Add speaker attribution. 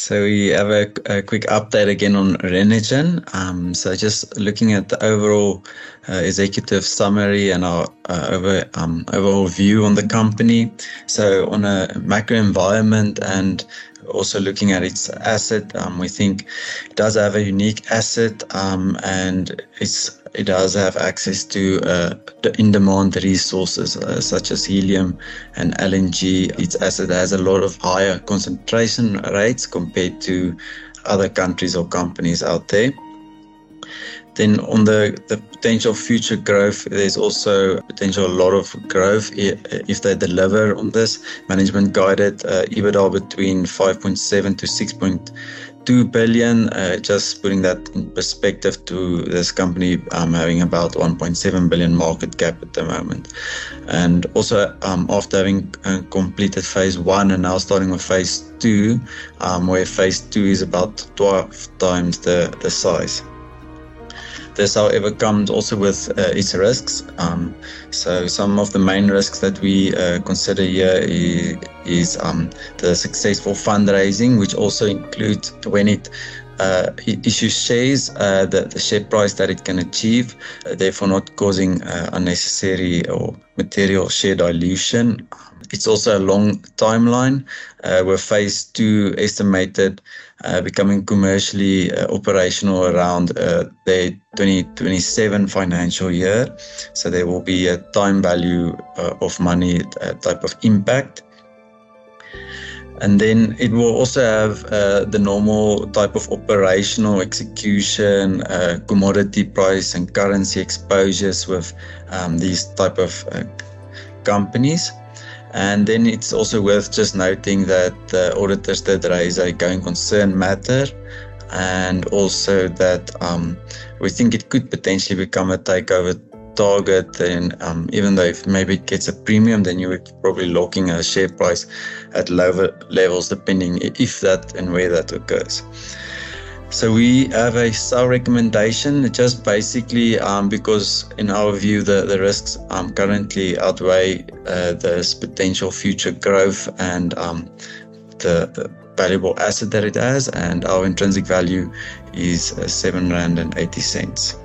Speaker 1: So we have a, a quick update again on Renergen. Um, so just looking at the overall uh, executive summary and our uh, over, um, overall view on the company. So on a macro environment and also looking at its asset, um, we think it does have a unique asset um, and it's it does have access to uh, in-demand resources uh, such as helium and LNG. Its asset has a lot of higher concentration rates compared to other countries or companies out there. Then on the, the potential future growth, there's also potential a lot of growth if they deliver on this. Management guided uh, EBITDA between 5.7 to 6.2 billion. Uh, just putting that in perspective to this company um, having about 1.7 billion market cap at the moment. And also um, after having uh, completed phase one and now starting with phase two, um, where phase two is about 12 times the, the size. This, however, comes also with uh, its risks. Um, so, some of the main risks that we uh, consider here is, is um, the successful fundraising, which also includes when it uh, issues shares, uh, the, the share price that it can achieve, uh, therefore not causing uh, unnecessary or material share dilution. It's also a long timeline uh, with phase two estimated uh, becoming commercially uh, operational around uh, the 2027 financial year. So there will be a time value uh, of money uh, type of impact. And then it will also have the normal type of operational execution, commodity price and currency exposures with um, these type of companies. And then it's also worth just noting that the auditors did raise a going concern matter and also that um, we think it could potentially become a takeover target and um, even though if maybe it gets a premium then you would probably locking a share price at lower levels depending if that and where that occurs so we have a sell recommendation, just basically um, because in our view the, the risks um, currently outweigh uh, this potential future growth and um, the, the, valuable asset that it has, and our intrinsic value is uh, seven rand and eighty cents.